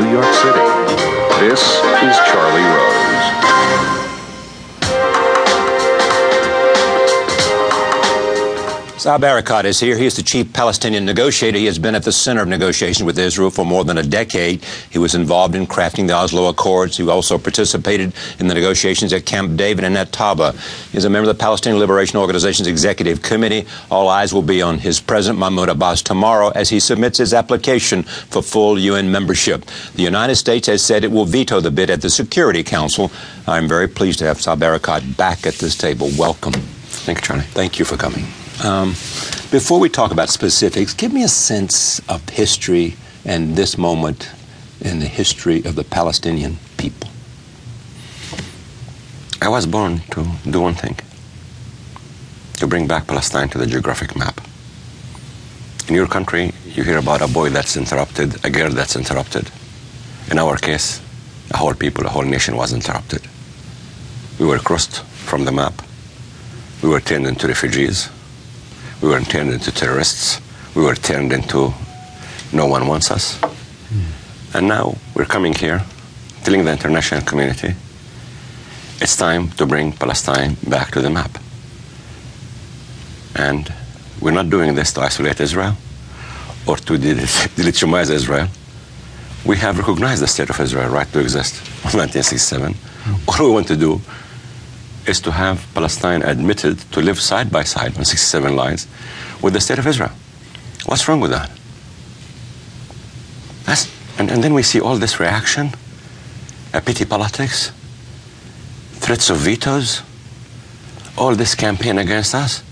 New York City. Saeb Erakat is here. He is the chief Palestinian negotiator. He has been at the center of negotiations with Israel for more than a decade. He was involved in crafting the Oslo Accords. He also participated in the negotiations at Camp David and at Taba. He is a member of the Palestinian Liberation Organization's Executive Committee. All eyes will be on his president, Mahmoud Abbas, tomorrow as he submits his application for full UN membership. The United States has said it will veto the bid at the Security Council. I'm very pleased to have Saeb Erakat back at this table. Welcome. Thank you, Charlie. Thank you for coming. Um, before we talk about specifics, give me a sense of history and this moment in the history of the Palestinian people. I was born to do one thing to bring back Palestine to the geographic map. In your country, you hear about a boy that's interrupted, a girl that's interrupted. In our case, a whole people, a whole nation was interrupted. We were crossed from the map. We were turned into refugees we were turned into terrorists. We were turned into no one wants us. Mm. And now we're coming here telling the international community it's time to bring Palestine back to the map. And we're not doing this to isolate Israel or to delegitimize Israel. We have recognized the state of Israel right to exist in 1967. Mm. All we want to do is to have Palestine admitted to live side by side on 67 lines with the state of Israel. What's wrong with that? That's, and, and then we see all this reaction, a petty politics, threats of vetoes, all this campaign against us.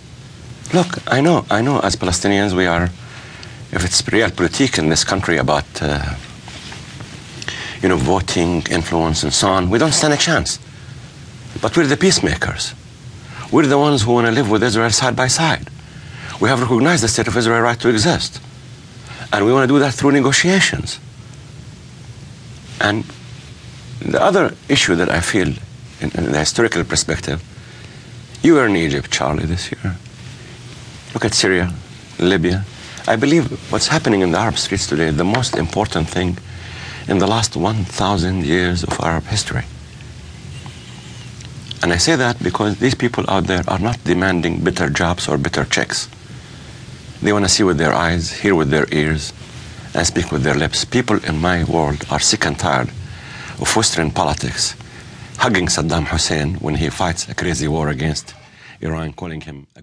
Look, I know, I know as Palestinians we are, if it's real realpolitik in this country about, uh, you know, voting, influence, and so on, we don't stand a chance. But we're the peacemakers. We're the ones who want to live with Israel side by side. We have recognized the state of Israel right to exist. And we want to do that through negotiations. And the other issue that I feel in, in the historical perspective, you were in Egypt, Charlie, this year. Look at Syria, Libya. I believe what's happening in the Arab streets today, is the most important thing in the last 1,000 years of Arab history. And I say that because these people out there are not demanding better jobs or better checks. They want to see with their eyes, hear with their ears, and speak with their lips. People in my world are sick and tired of Western politics, hugging Saddam Hussein when he fights a crazy war against Iran, calling him a